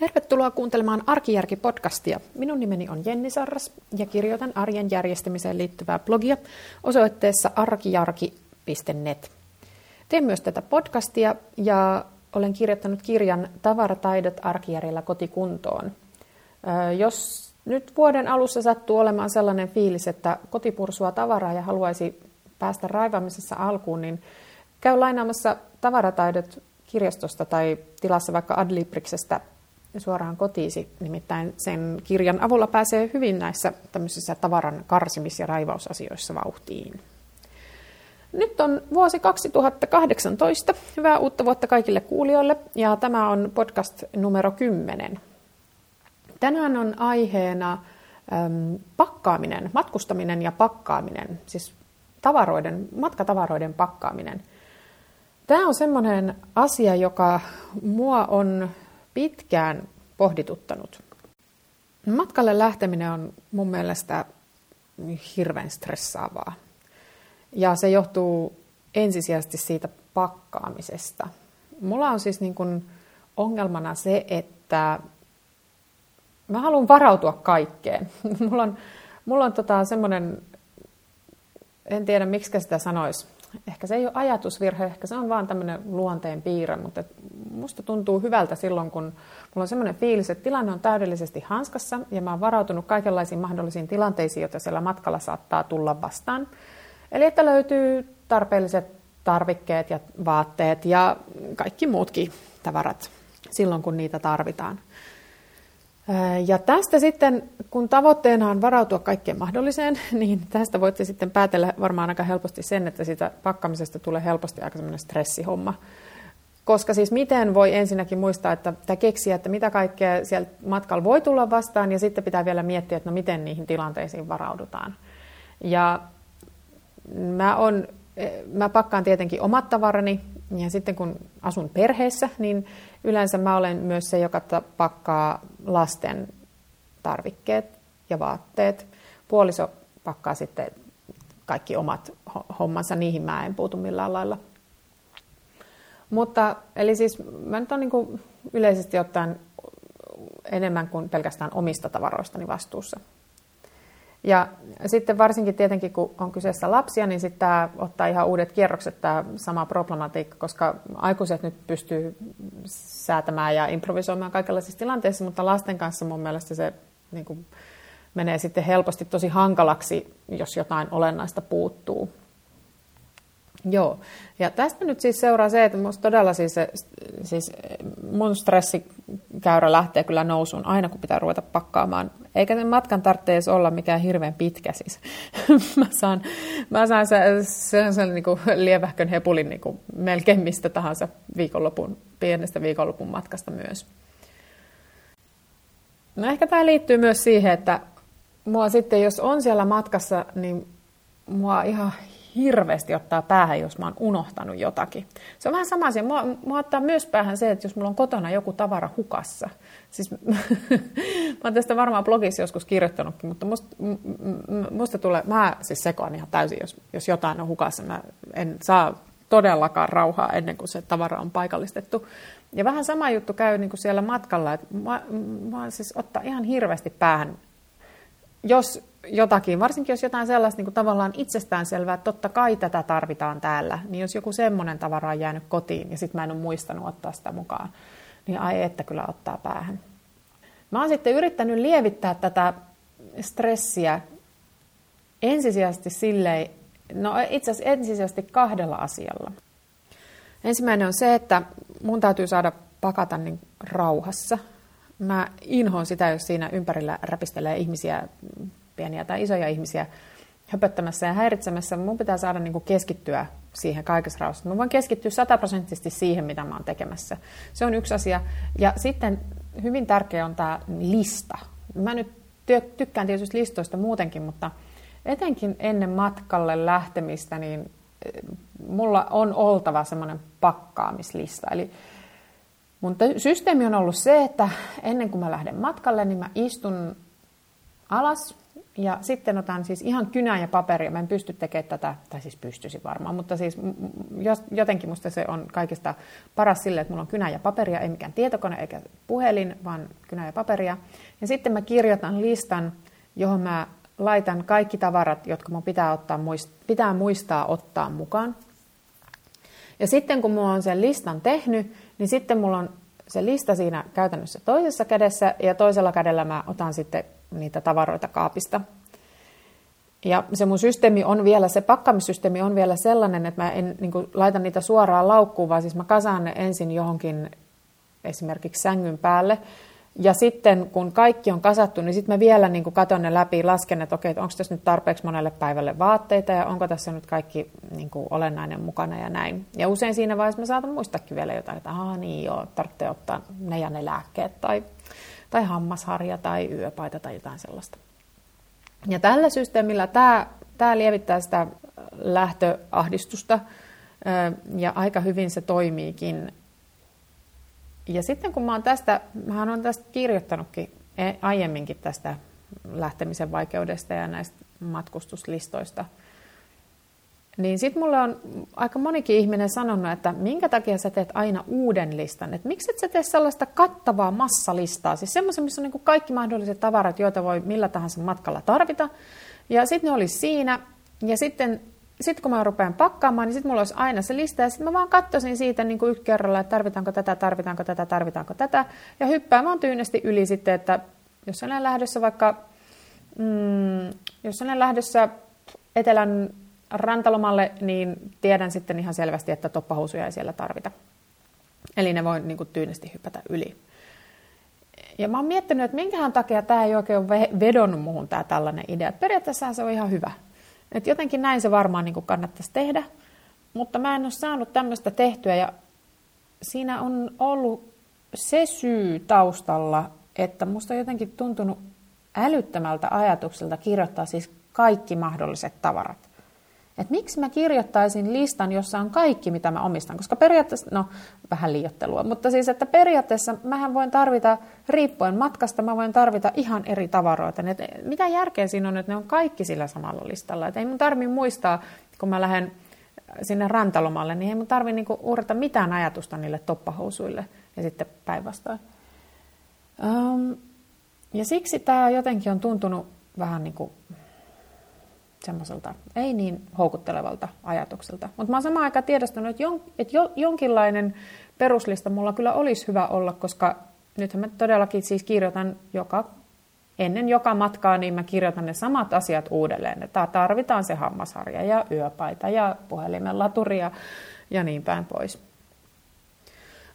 Tervetuloa kuuntelemaan Arkijärki-podcastia. Minun nimeni on Jenni Sarras ja kirjoitan arjen järjestämiseen liittyvää blogia osoitteessa arkijarki.net. Teen myös tätä podcastia ja olen kirjoittanut kirjan Tavarataidot arkijärjellä kotikuntoon. Jos nyt vuoden alussa sattuu olemaan sellainen fiilis, että kotipursua tavaraa ja haluaisi päästä raivaamisessa alkuun, niin käy lainaamassa tavarataidot kirjastosta tai tilassa vaikka Adlibriksestä suoraan kotiisi. Nimittäin sen kirjan avulla pääsee hyvin näissä tämmöisissä tavaran karsimis- ja raivausasioissa vauhtiin. Nyt on vuosi 2018. Hyvää uutta vuotta kaikille kuulijoille ja tämä on podcast numero 10. Tänään on aiheena äm, pakkaaminen, matkustaminen ja pakkaaminen, siis tavaroiden, matkatavaroiden pakkaaminen. Tämä on semmoinen asia, joka mua on pitkään pohdituttanut. Matkalle lähteminen on mun mielestä hirveän stressaavaa. Ja se johtuu ensisijaisesti siitä pakkaamisesta. Mulla on siis niin kuin ongelmana se, että mä haluan varautua kaikkeen. mulla on, mulla on tota semmoinen, en tiedä miksi sitä sanoisi, ehkä se ei ole ajatusvirhe, ehkä se on vaan tämmöinen luonteen piirre, mutta musta tuntuu hyvältä silloin, kun mulla on semmoinen fiilis, että tilanne on täydellisesti hanskassa ja mä oon varautunut kaikenlaisiin mahdollisiin tilanteisiin, joita siellä matkalla saattaa tulla vastaan. Eli että löytyy tarpeelliset tarvikkeet ja vaatteet ja kaikki muutkin tavarat silloin, kun niitä tarvitaan. Ja tästä sitten, kun tavoitteena on varautua kaikkeen mahdolliseen, niin tästä voitte sitten päätellä varmaan aika helposti sen, että siitä pakkamisesta tulee helposti aika semmoinen stressihomma. Koska siis miten voi ensinnäkin muistaa, että pitää keksiä, että mitä kaikkea siellä matkalla voi tulla vastaan, ja sitten pitää vielä miettiä, että no miten niihin tilanteisiin varaudutaan. Ja mä, on, mä pakkaan tietenkin omat tavarani, ja sitten kun asun perheessä, niin yleensä mä olen myös se, joka pakkaa lasten tarvikkeet ja vaatteet. Puoliso pakkaa sitten kaikki omat hommansa, niihin mä en puutu millään lailla. Mutta eli siis mä nyt on niin yleisesti ottaen enemmän kuin pelkästään omista tavaroistani vastuussa. Ja sitten varsinkin tietenkin, kun on kyseessä lapsia, niin sitten tämä ottaa ihan uudet kierrokset tämä sama problematiikka, koska aikuiset nyt pystyy säätämään ja improvisoimaan kaikenlaisissa tilanteissa, mutta lasten kanssa mun mielestä se niin kuin, menee sitten helposti tosi hankalaksi, jos jotain olennaista puuttuu. Joo, ja tästä nyt siis seuraa se, että minusta todella siis, se, siis mun stressikäyrä lähtee kyllä nousuun aina, kun pitää ruveta pakkaamaan. Eikä sen matkan tarvitse edes olla mikään hirveän pitkä siis. mä saan, mä saan se, se, se niin kuin lievähkön hepulin niin kuin melkein mistä tahansa viikonlopun, pienestä viikonlopun matkasta myös. No ehkä tämä liittyy myös siihen, että mua sitten, jos on siellä matkassa, niin mua ihan hirveästi ottaa päähän, jos mä oon unohtanut jotakin. Se on vähän sama asia. Mua, mua ottaa myös päähän se, että jos mulla on kotona joku tavara hukassa. Siis, mä oon tästä varmaan blogissa joskus kirjoittanutkin, mutta musta, musta tulee, mä siis sekoan ihan täysin, jos, jos jotain on hukassa. Mä en saa todellakaan rauhaa ennen kuin se tavara on paikallistettu. Ja vähän sama juttu käy niin kuin siellä matkalla, että mä, mä siis ottaa ihan hirveästi päähän, jos jotakin, varsinkin jos jotain sellaista niin kuin tavallaan itsestäänselvää, että totta kai tätä tarvitaan täällä, niin jos joku semmoinen tavara on jäänyt kotiin ja sitten mä en ole muistanut ottaa sitä mukaan, niin ai että kyllä ottaa päähän. Mä oon sitten yrittänyt lievittää tätä stressiä ensisijaisesti silleen, no itse asiassa ensisijaisesti kahdella asialla. Ensimmäinen on se, että mun täytyy saada pakata niin rauhassa. Mä inhoon sitä, jos siinä ympärillä räpistelee ihmisiä pieniä tai isoja ihmisiä höpöttämässä ja häiritsemässä. Mun pitää saada niin kuin keskittyä siihen kaikessa rauhassa. Mä voin keskittyä sataprosenttisesti siihen, mitä mä oon tekemässä. Se on yksi asia. Ja sitten hyvin tärkeä on tämä lista. Mä nyt tykkään tietysti listoista muutenkin, mutta etenkin ennen matkalle lähtemistä, niin eh, mulla on oltava semmoinen pakkaamislista. Eli mun systeemi on ollut se, että ennen kuin mä lähden matkalle, niin mä istun alas Ja sitten otan siis ihan kynää ja paperia. Mä en pysty tekemään tätä, tai siis pystyisin varmaan, mutta siis jotenkin musta se on kaikista paras sille, että mulla on kynää ja paperia, ei mikään tietokone eikä puhelin, vaan kynää ja paperia. Ja sitten mä kirjoitan listan, johon mä laitan kaikki tavarat, jotka mun pitää, ottaa, pitää muistaa ottaa mukaan. Ja sitten kun mulla on sen listan tehnyt, niin sitten mulla on se lista siinä käytännössä toisessa kädessä ja toisella kädellä mä otan sitten niitä tavaroita kaapista. Ja se mun systeemi on vielä, se pakkamissysteemi on vielä sellainen, että mä en niin kuin, laita niitä suoraan laukkuun, vaan siis mä kasaan ne ensin johonkin esimerkiksi sängyn päälle. Ja sitten kun kaikki on kasattu, niin sitten mä vielä niin kuin katon ne läpi, lasken, että okei, onko tässä nyt tarpeeksi monelle päivälle vaatteita ja onko tässä nyt kaikki niin kuin olennainen mukana ja näin. Ja usein siinä vaiheessa mä saatan muistakin vielä jotain, että aah niin joo, tarvitsee ottaa ne ja ne lääkkeet tai, tai hammasharja tai yöpaita tai jotain sellaista. Ja tällä systeemillä tämä, tämä lievittää sitä lähtöahdistusta ja aika hyvin se toimiikin ja sitten kun mä oon tästä, mä oon tästä kirjoittanutkin e, aiemminkin tästä lähtemisen vaikeudesta ja näistä matkustuslistoista, niin sitten mulle on aika monikin ihminen sanonut, että minkä takia sä teet aina uuden listan. Että miksi et sä tee sellaista kattavaa massalistaa, siis semmoisen, missä on niin kaikki mahdolliset tavarat, joita voi millä tahansa matkalla tarvita. Ja sitten ne olisi siinä, ja sitten sitten kun mä rupean pakkaamaan, niin sitten mulla olisi aina se lista, ja sitten mä vaan katsoisin siitä niin kuin yksi kerralla, että tarvitaanko tätä, tarvitaanko tätä, tarvitaanko tätä, ja hyppään vaan tyynesti yli sitten, että jos olen lähdössä vaikka, mm, jos olen lähdössä etelän rantalomalle, niin tiedän sitten ihan selvästi, että toppahousuja ei siellä tarvita. Eli ne voi niin kuin tyynesti hypätä yli. Ja mä oon miettinyt, että minkähän takia tämä ei oikein ole vedonnut muuhun tämä tällainen idea. Periaatteessa se on ihan hyvä. Et jotenkin näin se varmaan niin kannattaisi tehdä, mutta mä en ole saanut tämmöistä tehtyä ja siinä on ollut se syy taustalla, että musta on jotenkin tuntunut älyttömältä ajatukselta kirjoittaa siis kaikki mahdolliset tavarat. Et miksi mä kirjoittaisin listan, jossa on kaikki, mitä mä omistan? Koska periaatteessa, no vähän liiottelua, mutta siis, että periaatteessa mähän voin tarvita, riippuen matkasta, mä voin tarvita ihan eri tavaroita. Et mitä järkeä siinä on, että ne on kaikki sillä samalla listalla? Et ei mun tarvi muistaa, kun mä lähden sinne rantalomalle, niin ei mun tarvi niinku uhrata mitään ajatusta niille toppahousuille ja sitten päinvastoin. Um, ja siksi tämä jotenkin on tuntunut vähän niin kuin semmoiselta ei niin houkuttelevalta ajatukselta. Mutta mä oon samaan aikaan tiedostanut, että, jon, että jo, jonkinlainen peruslista mulla kyllä olisi hyvä olla, koska nythän mä todellakin siis kirjoitan joka, ennen joka matkaa, niin mä kirjoitan ne samat asiat uudelleen. Että tarvitaan se hammasharja ja yöpaita ja puhelimen laturia ja niin päin pois.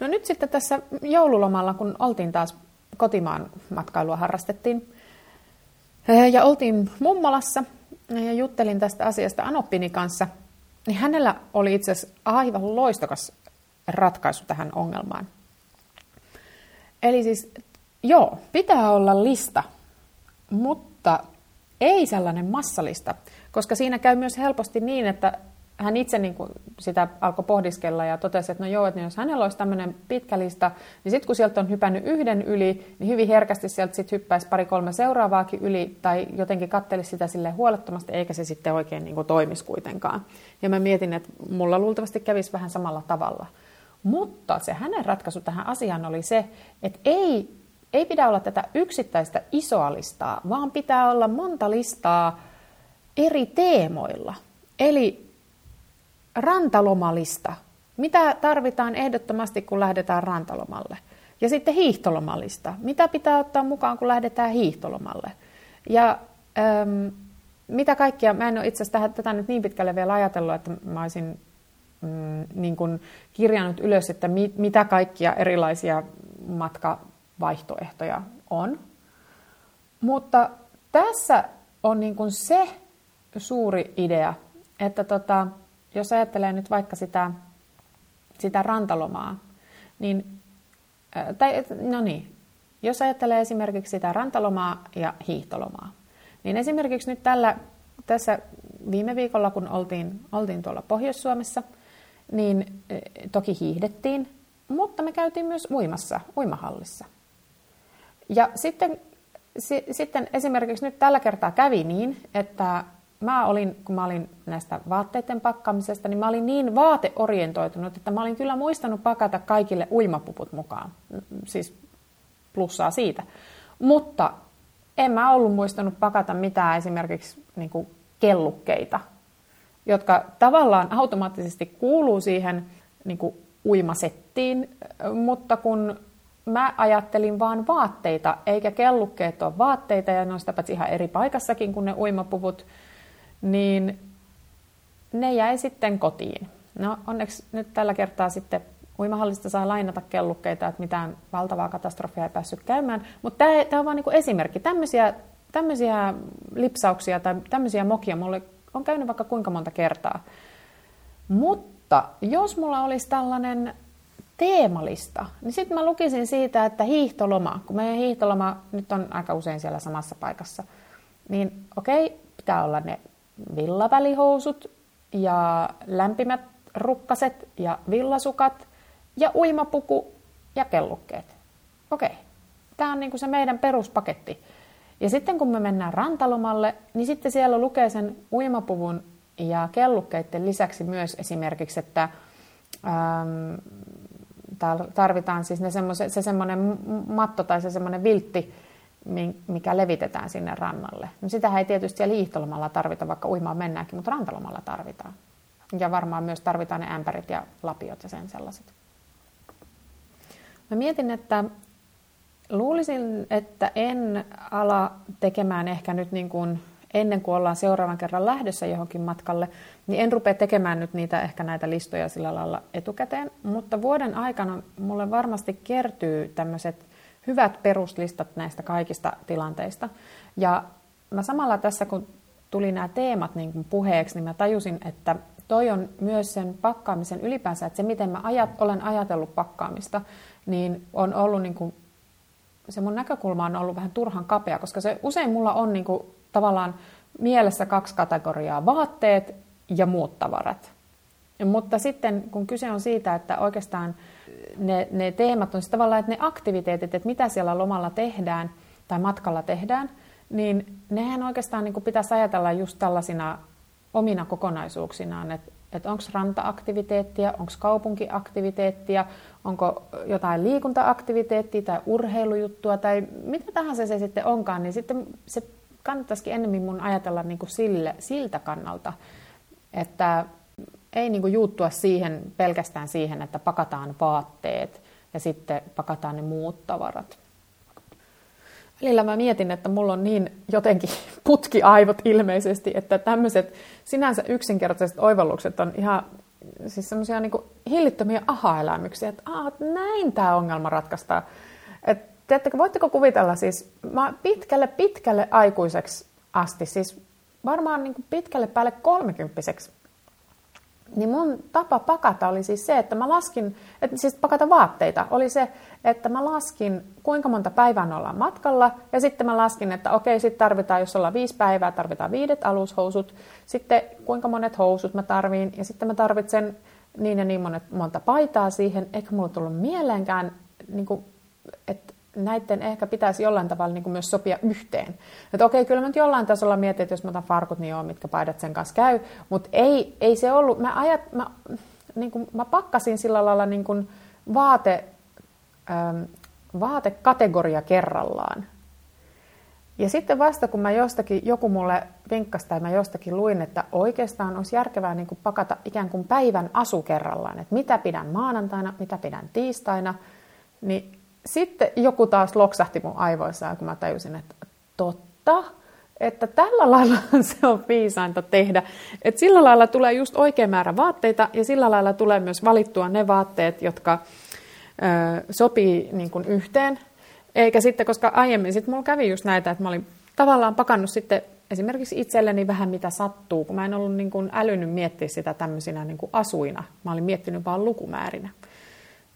No nyt sitten tässä joululomalla, kun oltiin taas kotimaan matkailua harrastettiin, ja oltiin mummolassa, ja juttelin tästä asiasta Anoppini kanssa, niin hänellä oli itse asiassa aivan loistokas ratkaisu tähän ongelmaan. Eli siis, joo, pitää olla lista, mutta ei sellainen massalista, koska siinä käy myös helposti niin, että hän itse niin kuin sitä alkoi pohdiskella ja totesi, että no joo, että jos hänellä olisi tämmöinen pitkä lista, niin sitten kun sieltä on hypännyt yhden yli, niin hyvin herkästi sieltä sitten hyppäisi pari-kolme seuraavaakin yli tai jotenkin kattelisi sitä sille huolettomasti, eikä se sitten oikein niin kuin toimisi kuitenkaan. Ja mä mietin, että mulla luultavasti kävisi vähän samalla tavalla. Mutta se hänen ratkaisu tähän asiaan oli se, että ei, ei pidä olla tätä yksittäistä isoa listaa, vaan pitää olla monta listaa eri teemoilla. Eli rantalomalista. Mitä tarvitaan ehdottomasti, kun lähdetään rantalomalle? Ja sitten hiihtolomalista. Mitä pitää ottaa mukaan, kun lähdetään hiihtolomalle? Ja äm, mitä kaikkia, mä en ole itse asiassa tätä nyt niin pitkälle vielä ajatellut, että mä olisin mm, niin kuin kirjannut ylös, että mi, mitä kaikkia erilaisia matkavaihtoehtoja on. Mutta tässä on niin kuin se suuri idea, että tota, jos ajattelee nyt vaikka sitä, sitä rantalomaa, niin, tai, no niin, jos ajattelee esimerkiksi sitä rantalomaa ja hiihtolomaa, niin esimerkiksi nyt tällä, tässä viime viikolla, kun oltiin, oltiin tuolla Pohjois-Suomessa, niin toki hiihdettiin, mutta me käytiin myös uimassa, uimahallissa. Ja sitten sitten esimerkiksi nyt tällä kertaa kävi niin, että mä olin, kun mä olin näistä vaatteiden pakkaamisesta, niin mä olin niin vaateorientoitunut, että mä olin kyllä muistanut pakata kaikille uimapuput mukaan. Siis plussaa siitä. Mutta en mä ollut muistanut pakata mitään esimerkiksi niin kuin kellukkeita, jotka tavallaan automaattisesti kuuluu siihen niin kuin uimasettiin, mutta kun mä ajattelin vaan vaatteita, eikä kellukkeet ole vaatteita, ja ne on sitä ihan eri paikassakin kuin ne uimapuvut, niin ne jäi sitten kotiin. No onneksi nyt tällä kertaa sitten uimahallista saa lainata kellukkeita, että mitään valtavaa katastrofia ei päässyt käymään. Mutta tämä on vain niinku esimerkki. Tämmöisiä, tämmöisiä lipsauksia tai tämmöisiä mokia mulle on käynyt vaikka kuinka monta kertaa. Mutta jos mulla olisi tällainen teemalista, niin sitten mä lukisin siitä, että hiihtoloma, kun meidän hiihtoloma nyt on aika usein siellä samassa paikassa, niin okei, pitää olla ne villavälihousut ja lämpimät rukkaset ja villasukat ja uimapuku ja kellukkeet. Okei, tämä on niinku se meidän peruspaketti. Ja sitten kun me mennään rantalomalle, niin sitten siellä lukee sen uimapuvun ja kellukkeiden lisäksi myös esimerkiksi, että ähm, tarvitaan siis ne se semmoinen matto tai se semmoinen viltti, mikä levitetään sinne rannalle. No sitä ei tietysti siellä liihtolomalla tarvita, vaikka uimaan mennäänkin, mutta rantalomalla tarvitaan. Ja varmaan myös tarvitaan ne ämpärit ja lapiot ja sen sellaiset. Mä mietin, että luulisin, että en ala tekemään ehkä nyt niin kuin ennen kuin ollaan seuraavan kerran lähdössä johonkin matkalle, niin en rupea tekemään nyt niitä ehkä näitä listoja sillä lailla etukäteen, mutta vuoden aikana mulle varmasti kertyy tämmöiset hyvät peruslistat näistä kaikista tilanteista. Ja mä samalla tässä, kun tuli nämä teemat niin kuin puheeksi, niin mä tajusin, että toi on myös sen pakkaamisen ylipäänsä, että se miten mä ajat, olen ajatellut pakkaamista, niin on ollut niin kuin, se mun näkökulma on ollut vähän turhan kapea, koska se usein mulla on niin kuin, tavallaan mielessä kaksi kategoriaa, vaatteet ja muut tavarat. Mutta sitten kun kyse on siitä, että oikeastaan ne, ne teemat on tavallaan, että ne aktiviteetit, että mitä siellä lomalla tehdään tai matkalla tehdään, niin nehän oikeastaan niin kuin pitäisi ajatella just tällaisina omina kokonaisuuksinaan, että, että onko ranta-aktiviteettia, onko kaupunkiaktiviteettia, onko jotain liikunta-aktiviteettia tai urheilujuttua tai mitä tahansa se sitten onkaan, niin sitten se kannattaisikin ennemmin mun ajatella niin kuin sille, siltä kannalta, että ei niin kuin juuttua siihen, pelkästään siihen, että pakataan vaatteet ja sitten pakataan ne muut tavarat. Välillä mä mietin, että mulla on niin jotenkin putkiaivot ilmeisesti, että tämmöiset sinänsä yksinkertaiset oivallukset on ihan siis semmoisia niin hillittömiä aha-elämyksiä, että Aa, näin tämä ongelma ratkaistaan. Et, teettekö, voitteko kuvitella siis, mä pitkälle pitkälle aikuiseksi asti, siis varmaan niin pitkälle päälle kolmekymppiseksi niin mun tapa pakata oli siis se, että mä laskin, että siis pakata vaatteita, oli se, että mä laskin, kuinka monta päivää me ollaan matkalla, ja sitten mä laskin, että okei, sitten tarvitaan, jos ollaan viisi päivää, tarvitaan viidet alushousut, sitten kuinka monet housut mä tarviin, ja sitten mä tarvitsen niin ja niin monet, monta paitaa siihen, eikä mulla tullut mieleenkään, niin kuin, että näiden ehkä pitäisi jollain tavalla niin kuin myös sopia yhteen. Että okei, kyllä mä nyt jollain tasolla mietin, että jos mä otan farkut, niin joo, mitkä paidat sen kanssa käy. Mutta ei, ei se ollut, mä, ajat, mä, niin kuin, mä pakkasin sillä lailla niin kuin vaate, ähm, vaatekategoria kerrallaan. Ja sitten vasta kun mä jostakin, joku mulle vinkkasi tai mä jostakin luin, että oikeastaan olisi järkevää niin kuin pakata ikään kuin päivän asu kerrallaan, että mitä pidän maanantaina, mitä pidän tiistaina, niin sitten joku taas loksahti mun aivoissaan, kun mä tajusin, että totta, että tällä lailla se on viisainta tehdä. Että sillä lailla tulee just oikea määrä vaatteita ja sillä lailla tulee myös valittua ne vaatteet, jotka ö, sopii niin kuin yhteen. Eikä sitten, koska aiemmin sitten mulla kävi just näitä, että mä olin tavallaan pakannut sitten esimerkiksi itselleni vähän mitä sattuu, kun mä en ollut niin kuin älynyt miettiä sitä tämmöisinä niin kuin asuina. Mä olin miettinyt vaan lukumäärinä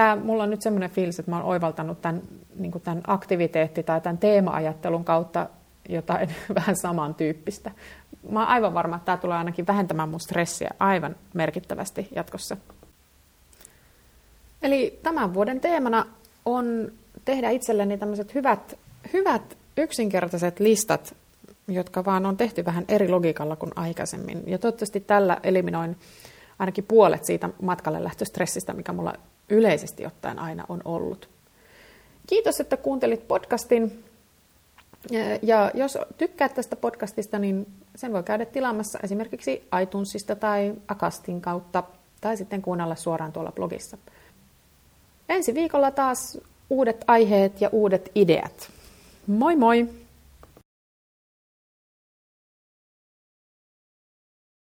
tämä, mulla on nyt semmoinen fiilis, että mä oon oivaltanut tämän, niin tämän aktiviteetti- tai tämän teema-ajattelun kautta jotain vähän samantyyppistä. Mä oon aivan varma, että tämä tulee ainakin vähentämään mun stressiä aivan merkittävästi jatkossa. Eli tämän vuoden teemana on tehdä itselleni tämmöiset hyvät, hyvät yksinkertaiset listat, jotka vaan on tehty vähän eri logiikalla kuin aikaisemmin. Ja toivottavasti tällä eliminoin ainakin puolet siitä matkalle lähtöstressistä, mikä mulla yleisesti ottaen aina on ollut. Kiitos, että kuuntelit podcastin. Ja jos tykkäät tästä podcastista, niin sen voi käydä tilaamassa esimerkiksi iTunesista tai Akastin kautta tai sitten kuunnella suoraan tuolla blogissa. Ensi viikolla taas uudet aiheet ja uudet ideat. Moi moi!